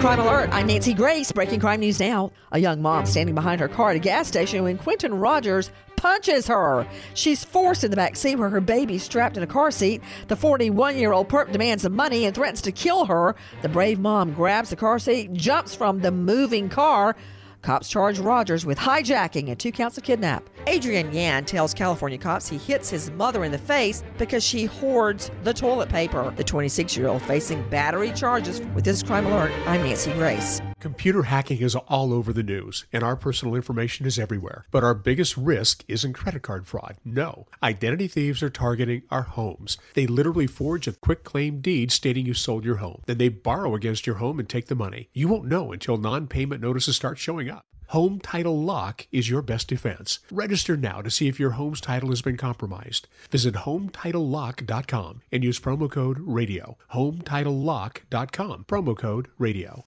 Crime Alert, I'm Nancy Grace. Breaking crime news now. A young mom standing behind her car at a gas station when Quentin Rogers punches her. She's forced in the back seat where her baby's strapped in a car seat. The 41 year old perp demands the money and threatens to kill her. The brave mom grabs the car seat, jumps from the moving car. Cops charge Rogers with hijacking and two counts of kidnap. Adrian Yan tells California cops he hits his mother in the face because she hoards the toilet paper. The 26 year old facing battery charges. With this crime alert, I'm Nancy Grace. Computer hacking is all over the news, and our personal information is everywhere. But our biggest risk isn't credit card fraud. No. Identity thieves are targeting our homes. They literally forge a quick claim deed stating you sold your home. Then they borrow against your home and take the money. You won't know until non payment notices start showing up. Home Title Lock is your best defense. Register now to see if your home's title has been compromised. Visit HometitleLock.com and use promo code RADIO. HometitleLock.com, promo code RADIO.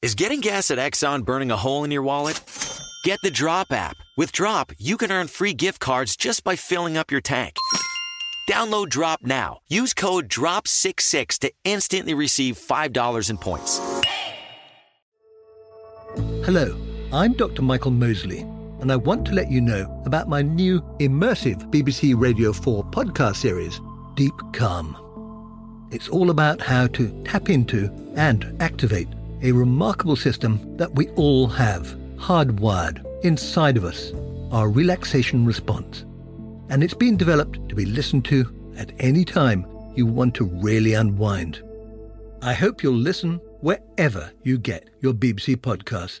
Is getting gas at Exxon burning a hole in your wallet? Get the Drop app. With Drop, you can earn free gift cards just by filling up your tank. Download Drop now. Use code DROP66 to instantly receive $5 in points. Hello, I'm Dr. Michael Mosley, and I want to let you know about my new immersive BBC Radio 4 podcast series, Deep Calm. It's all about how to tap into and activate a remarkable system that we all have hardwired inside of us, our relaxation response. And it's been developed to be listened to at any time you want to really unwind. I hope you'll listen wherever you get your BBC podcasts.